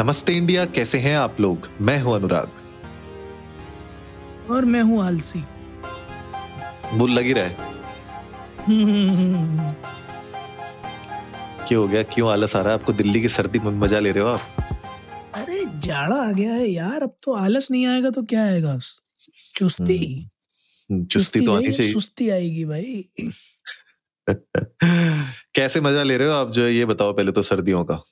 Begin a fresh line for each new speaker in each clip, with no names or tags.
नमस्ते इंडिया कैसे हैं आप लोग? मैं हूँ अनुराग।
और मैं हूँ आलसी
बुल लगी रहा। है क्यों हो गया? क्यों आलस आ रहा है? आपको दिल्ली की सर्दी में मज़ा ले रहे हो आप?
अरे जाड़ा आ गया है यार। अब तो आलस नहीं आएगा तो क्या आएगा? चुस्ती।
हम्म, चुस्ती तो आनी चाहिए।
सुस्ती आएगी भाई।
कैसे मज़ा ले रहे हो आप जो है? ये बताओ पहले तो सर्दियों का।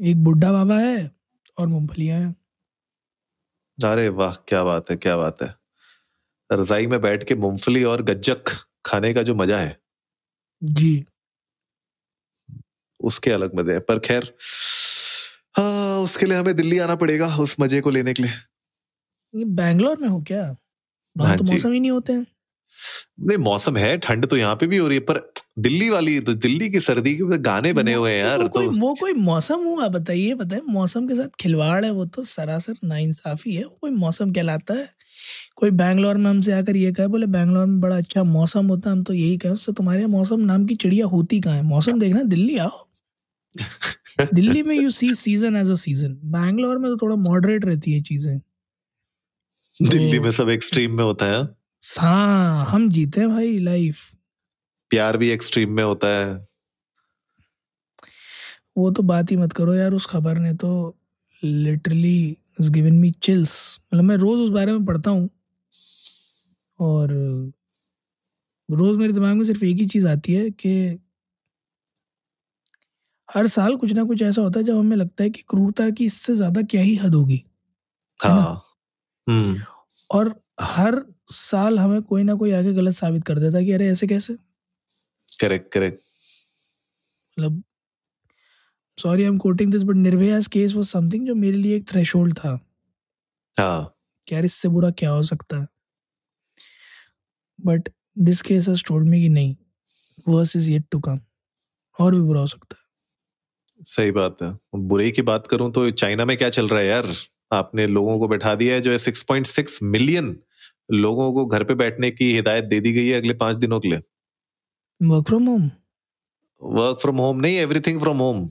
एक बुढ़ा बाबा है और मूंगफलियाँ हैं।
अरे वाह क्या बात है क्या बात है। रजाई में बैठ के मूंगफली और गज्जक खाने का जो मज़ा है।
जी।
उसके अलग मज़े हैं पर खैर हाँ उसके लिए हमें दिल्ली आना पड़ेगा उस मज़े को लेने के लिए।
ये बैंगलोर में हो क्या? वहाँ
हाँ
तो मौसम ही नहीं होते हैं।
नहीं मौसम है ठंड तो यहाँ पे भी हो रही है पर दिल्ली वाली तो दिल्ली की सर्दी के गाने बने हुए हैं यार
वो कोई
तो
वो कोई मौसम हुआ बताइए बताइए। मौसम के साथ खिलवाड़ है वो तो सरासर नाइंसाफी है। कोई मौसम कहलाता है? कोई बैंगलोर में हमसे आकर ये कहे बोले बैंगलोर में बड़ा अच्छा मौसम होता हम तो यही कहें। उससे तुम्हारे मौसम नाम की चिड़िया होती कहाँ है? मौसम देखना दिल्ली आओ। दिल्ली में you see season as a season Bangalore में तो थोड़ा मॉडरेट रहती है चीज़ें।
दिल्ली में सब एक्सट्रीम में होता है।
हाँ हम जीते हैं भाई लाइफ
प्यार भी एक्सट्रीम में होता है।
वो तो बात ही मत करो यार उस खबर ने तो literally is given me chills मतलब मैं रोज उस बारे में पढ़ता हूँ और रोज मेरे दिमाग में सिर्फ़ एक ही चीज़ आती है कि हर साल कुछ ना कुछ ऐसा होता है जब हमें लगता है कि क्रूरता की इससे ज़्यादा क्या ही हद होगी हाँ
हम्म।
और हर साल हमें कोई ना कोई आगे गलत साबित कर देता है कि अरे ऐसे कैसे?
करेक्ट करेक्ट
मतलब sorry I am quoting this but Nirbhaya's case was something जो मेरे लिए एक थ्रेशोल्ड था।
हाँ।
कि यार इससे बुरा क्या हो सकता है? But this case has told me कि नहीं worse is yet to come और भी बुरा हो सकता है।
सही बात है। बुरे की बात करूँ तो चाइना में क्या चल रहा है यार? आपने लोगों को बैठा दिया है जो है 6.6 मिलियन लोगों को घर पे बैठने की हिदायत दे दी गई है अगले पाँच दिनों के लिए।
Work from home
work from home नहीं एवरीथिंग फ्रॉम होम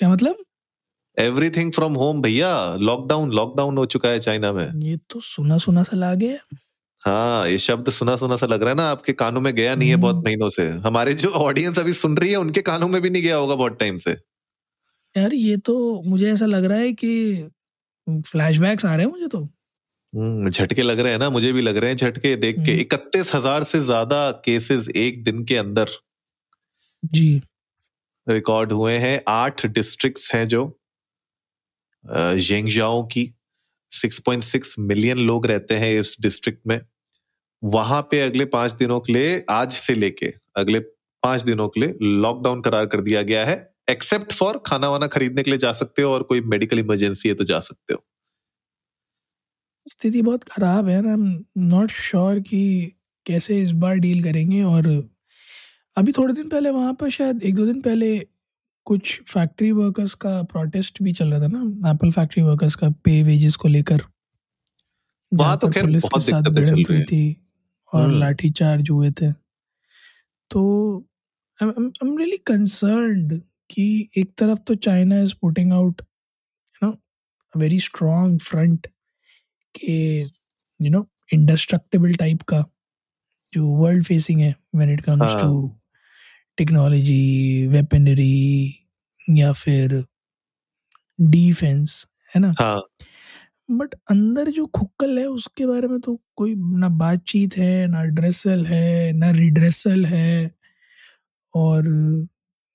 क्या मतलब?
एवरीथिंग फ्रॉम होम भैया। लॉकडाउन लॉकडाउन हो चुका है चाइना में।
ये तो सुना सुना सा लागे
हाँ ये शब्द सुना सुना सा लग रहा है ना आपके कानों में गया नहीं है बहुत
हम्म।
महीनों से। हमारे जो ऑडियंस अभी सुन रही है उनके कानों में भी नहीं गया होगा बहुत टाइम से।
यार ये तो मुझे ऐसा लग रहा है कि फ्लैशबैक्स आ रहे हैं मुझे तो।
झटके लग रहे हैं ना मुझे भी लग रहे हैं झटके देख के।
हम्म।
इकतीस हज़ार से ज़्यादा केसेस एक दिन के अंदर
जी।
रिकॉर्ड हुए हैं। आठ डिस्ट्रिक्ट्स हैं जो जेंगजाओ की। 6.6 मिलियन लोग रहते हैं इस डिस्ट्रिक्ट में। वहाँ पे अगले पाँच दिनों के लिए आज से लेके अगले पाँच दिनों के लिए लॉकडाउन करार कर दिया गया है। एक्सेप्ट फॉर खाना वाना खरीदने के लिए जा सकते हो और कोई मेडिकल इमरजेंसी है तो जा सकते हो।
स्थिति बहुत खराब है ना आई एम नॉट श्योर कि कैसे इस बार डील करेंगे और अभी थोड़े दिन पहले वहाँ पर शायद एक दो दिन पहले कुछ फैक्ट्री वर्कर्स का प्रोटेस्ट भी चल रहा था ना एप्पल फैक्ट्री वर्कर्स का पे वेजेस को लेकर।
वहाँ तो खैर
पुलिस के
बहुत
साथ
दिक्कतें चल
भिड़ंत
रही
हुई थी और
हम्म।
लाठी चार्ज हुए थे। तो आई एम रियली कंसर्न्ड कि एक तरफ़ तो China is putting out you know very strong front के यू नो इंडस्ट्रक्टेबल टाइप का जो वर्ल्ड फेसिंग है व्हेन इट कम्स
हाँ।
टू टेक्नोलॉजी वेपनरी या फिर डिफेंस है ना?
हाँ।
बट अंदर जो खुक्कल है उसके बारे में तो कोई ना बातचीत है ना ड्रेसल है ना रिड्रेसल है और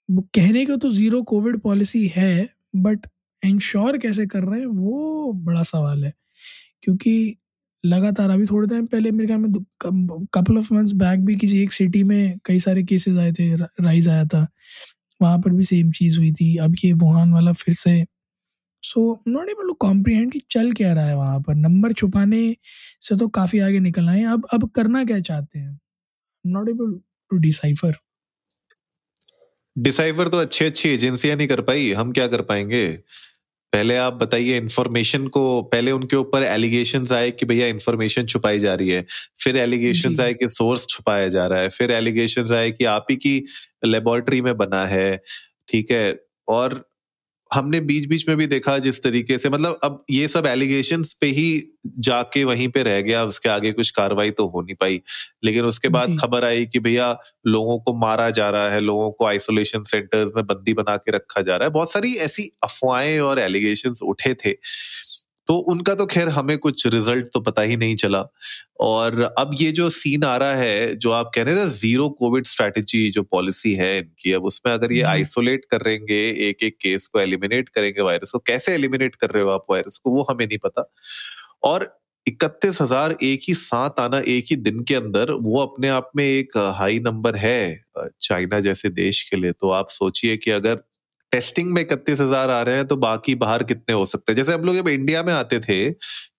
वो कहने को तो ज़ीरो कोविड पॉलिसी है बट इंश्योर कैसे कर रहे हैं वो बड़ा सवाल है। क्योंकि लगातार, अभी थोड़े टाइम पहले मेरे ख्याल में कपल ऑफ़ मंथ्स बैक भी किसी एक सिटी में कई सारे केसेस आए थे राइज आया था। वहाँ पर भी सेम चीज़ हुई थी। अब ये वुहान वाला फिर से। So not able to comprehend कि चल क्या रहा है वहाँ पर। नंबर छुपाने से तो काफ़ी आगे निकल आए हैं। अब अब करना क्या चाहते हैं? Not able to decipher
decipher तो अच्छी अच्छी एजेंसियाँ नहीं कर पाई। हम क्या कर पाएँगे? पहले आप बताइए इन्फॉर्मेशन को पहले उनके ऊपर एलिगेशन आए कि भैया इन्फॉर्मेशन छुपाई जा रही है फिर एलिगेशन आए कि सोर्स छुपाया जा रहा है फिर एलिगेशन आए कि आप ही की लेबोरेटरी में बना है ठीक है? और हमने बीच बीच में भी देखा जिस तरीके से मतलब अब ये सब एलिगेशन पे ही जाके वहीं पे रह गया उसके आगे कुछ कार्रवाई तो हो नहीं पाई। लेकिन उसके बाद खबर आई कि भैया लोगों को मारा जा रहा है लोगों को आइसोलेशन सेंटर्स में बंदी बना के रखा जा रहा है। बहुत सारी ऐसी अफवाहें और एलिगेशन उठे थे। तो उनका तो खैर हमें कुछ रिज़ल्ट तो पता ही नहीं चला। और अब ये जो सीन आ रहा है जो आप कह रहे हैं ना ज़ीरो कोविड स्ट्रेटेजी जो पॉलिसी है इनकी अब उसमें अगर ये आइसोलेट करेंगे एक एक केस को एलिमिनेट करेंगे वायरस को कैसे एलिमिनेट कर रहे हो आप वायरस को वो हमें नहीं पता। और इकतीस हज़ार एक ही साथ आना एक ही दिन के अंदर वो अपने आप में एक हाई नंबर है चाइना जैसे देश के लिए। तो आप सोचिए कि अगर टेस्टिंग में इकतीस हज़ार आ रहे हैं तो बाकी बाहर कितने हो सकते हैं? जैसे हम लोग जब इंडिया में आते थे,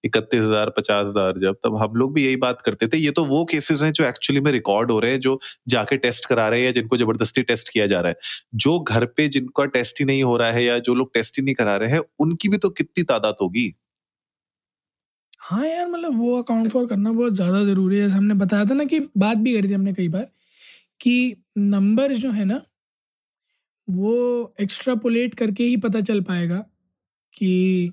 इकतीस हज़ार, पचास हज़ार जब, तब हम लोग भी यही बात करते थे। ये तो वो केसेस हैं जो एक्चुअली में रिकॉर्ड हो रहे हैं, जो जाके टेस्ट करा रहे हैं या जिनको ज़बरदस्ती टेस्ट किया जा रहा है। जो घर पे जिनका टेस्ट ही नहीं हो रहा है या जो लोग टेस्ट ही नहीं करा रहे हैं, उनकी भी तो कितनी तादाद होगी?
हाँ यार मतलब वो अकाउंट फॉर करना बहुत ज़्यादा ज़रूरी है। हमने बताया था ना कि बात भी करी थी हमने कई बार कि नंबर जो है ना वो एक्स्ट्रापोलेट करके ही पता चल पाएगा कि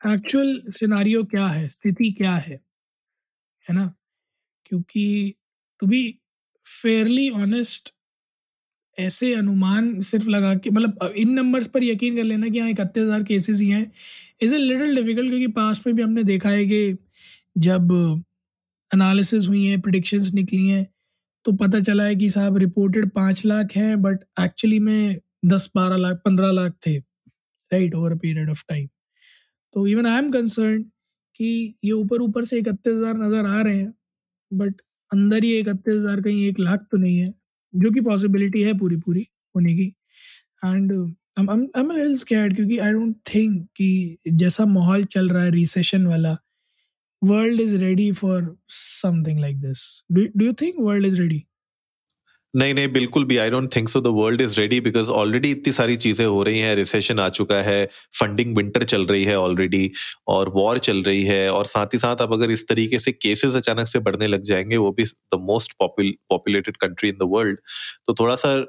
एक्चुअल सिनारियो क्या है, स्थिति क्या है है ना? क्योंकि टू बी फेयरली ऑनेस्ट ऐसे अनुमान सिर्फ़ लगा के मतलब इन नंबर्स पर यकीन कर लेना कि हाँ इकतीस हज़ार केसेस ही हैं। इज़ ए लिटल डिफ़िकल्ट क्योंकि पास्ट में भी हमने देखा है कि जब एनालिसिस हुई हैं प्रडिक्शंस निकली हैं तो पता चला है कि साहब रिपोर्टेड पाँच लाख हैं बट एक्चुअली में दस बारह लाख, पंद्रह लाख थे right over a period of time तो इवन आई एम कंसर्न कि ये ऊपर ऊपर से इकतीस हज़ार नज़र आ रहे हैं बट अंदर ही इकतीस हज़ार कहीं एक लाख तो नहीं है, जो कि पॉसिबिलिटी है पूरी पूरी होने की। एंड आई एम स्कैर्ड क्योंकि आई डोंट थिंक कि जैसा माहौल चल रहा है रिसेशन वाला world is ready for something like this. Do, do you think world is ready?
नहीं नहीं बिल्कुल भी I don't think so the world is ready because already इतनी सारी चीज़ें हो रही हैं। रिसेशन आ चुका है फंडिंग विंटर चल रही है ऑलरेडी और वॉर चल रही है और साथ ही साथ अब अगर इस तरीके से केसेस अचानक से बढ़ने लग जाएँगे वो भी the most populated country in the world तो थोड़ा सा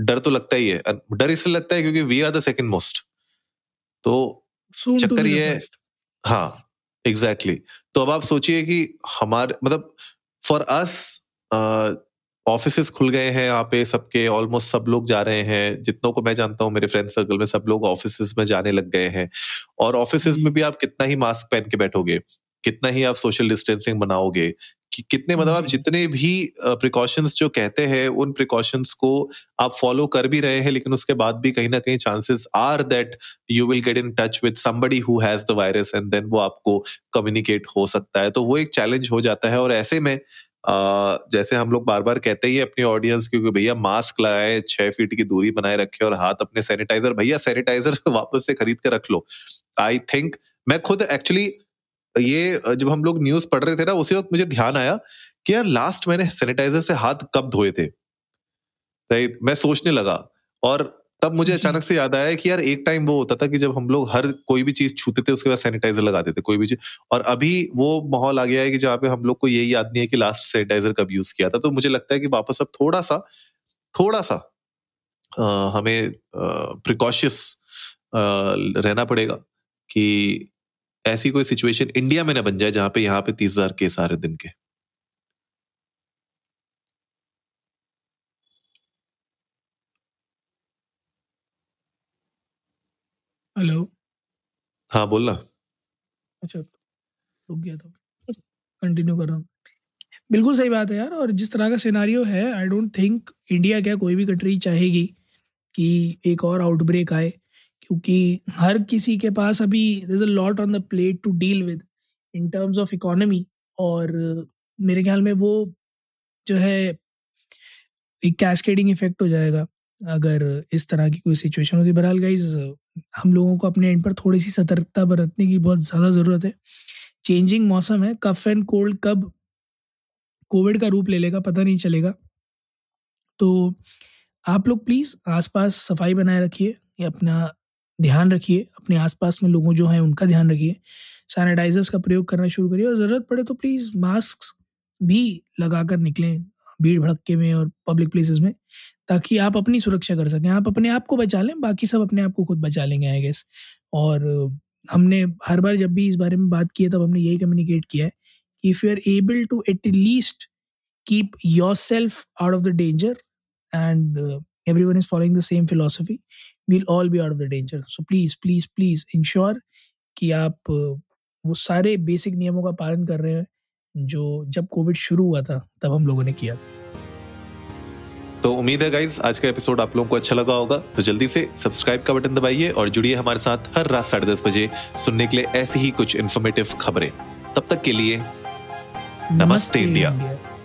डर तो लगता ही है। डर इसलिए लगता है क्योंकि we are the second most तो चक्कर ये हाँ एग्जैक्टली exactly. तो अब आप सोचिए कि हमारे मतलब फॉर अस ऑफ़िस खुल गए हैं यहाँ पे सबके ऑलमोस्ट सब लोग जा रहे हैं। जितनों को मैं जानता हूँ मेरे फ्रेंड सर्कल में सब लोग ऑफ़िस में जाने लग गए हैं। और ऑफ़िस में भी आप कितना ही मास्क पहन के बैठोगे कितना ही आप सोशल डिस्टेंसिंग बनाओगे कि कितने मतलब आप जितने भी प्रिकॉशंस जो कहते हैं उन प्रिकॉशंस को आप फॉलो कर भी रहे हैं लेकिन उसके बाद भी कहीं ना कहीं chances are that you will get in touch with somebody who has the virus and then वो आपको कम्युनिकेट हो सकता है। तो वो एक चैलेंज हो जाता है और ऐसे में जैसे हम लोग बार बार कहते ही अपनी ऑडियंस क्योंकि भैया मास्क लगाए छह फीट की दूरी बनाए रखे और हाथ अपने सैनिटाइजर भैया सैनिटाइजर वापस से खरीद कर रख लो। आई थिंक मैं खुद एक्चुअली ये जब हम लोग न्यूज़ पढ़ रहे थे ना उसी वक्त मुझे ध्यान आया कि यार लास्ट मैंने सैनिटाइजर से हाथ कब धोए थे? राइट मैं सोचने लगा। और तब मुझे अचानक से याद आया कि यार एक टाइम वो होता था कि जब हम लोग हर कोई भी चीज़ छूते थे उसके बाद सैनिटाइजर लगाते थे कोई भी चीज़। और अभी वो माहौल आ गया है कि जहाँ पे हम लोग को यही याद नहीं है कि लास्ट सैनिटाइजर कब यूज़ किया था। तो मुझे लगता है कि वापस अब थोड़ा सा थोड़ा सा आ, हमें प्रिकॉशियस रहना पड़ेगा कि ऐसी कोई सिचुएशन इंडिया में ना बन जाए जहाँ पे यहाँ पे तीस हज़ार केस आ रहे दिन के।
हेलो
हाँ बोल रहा
अच्छा रुक गया था। कंटिन्यू कर रहा हूँ। बिल्कुल सही बात है यार और जिस तरह का सिनारियो है आई डोंट थिंक इंडिया क्या कोई भी कंट्री चाहेगी कि एक और आउटब्रेक आए। क्योंकि हर किसी के पास अभी there a lot on the plate to deal with in terms of economy और मेरे ख्याल में वो जो है एक कैस्केडिंग इफ़ेक्ट हो जाएगा अगर इस तरह की कोई सिचुएशन होती बहरहाल गाइज़ हम लोगों को अपने एंड पर थोड़ी सी सतर्कता बरतने की बहुत ज़्यादा ज़रूरत है। चेंजिंग मौसम है, कफ एंड कोल्ड कब कोविड का रूप ले लेगा, पता नहीं चलेगा। तो आप लोग प्लीज़ आसपास सफ़ाई बनाए रखिए, अपना ध्यान रखिए, अपने आसपास में लोगों जो हैं उनका ध्यान रखिए। सैनिटाइजर्स का प्रयोग करना शुरू करिए और ज़रूरत पड़े तो प्लीज़ मास्क भी लगा कर निकलें भीड़ भड़के में और पब्लिक प्लेसेस में, ताकि आप अपनी सुरक्षा कर सकें। आप अपने आप को बचा लें, बाकी सब अपने आप को खुद बचा लेंगे आई गेस और हमने हर बार जब भी इस बारे में बात की है, तब हमने यही कम्युनिकेट किया है कि if you are able to at least keep yourself out of the danger and everyone is following the same philosophy will all be out of the danger so please please please ensure कि आप वो सारे basic नियमों का पालन कर रहे हैं जो जब कोविड शुरू हुआ था तब हम लोगों ने किया
तो उम्मीद है गाइज़ आज का एपिसोड आप लोगों को अच्छा लगा होगा। तो जल्दी से सब्सक्राइब का बटन दबाइए और जुड़िए हमारे साथ हर रात साढ़े दस बजे सुनने के लिए ऐसी ही कुछ इन्फॉर्मेटिव खबरें। तब तक के लिए नमस्ते, नमस्ते इंडिया, इंडिया।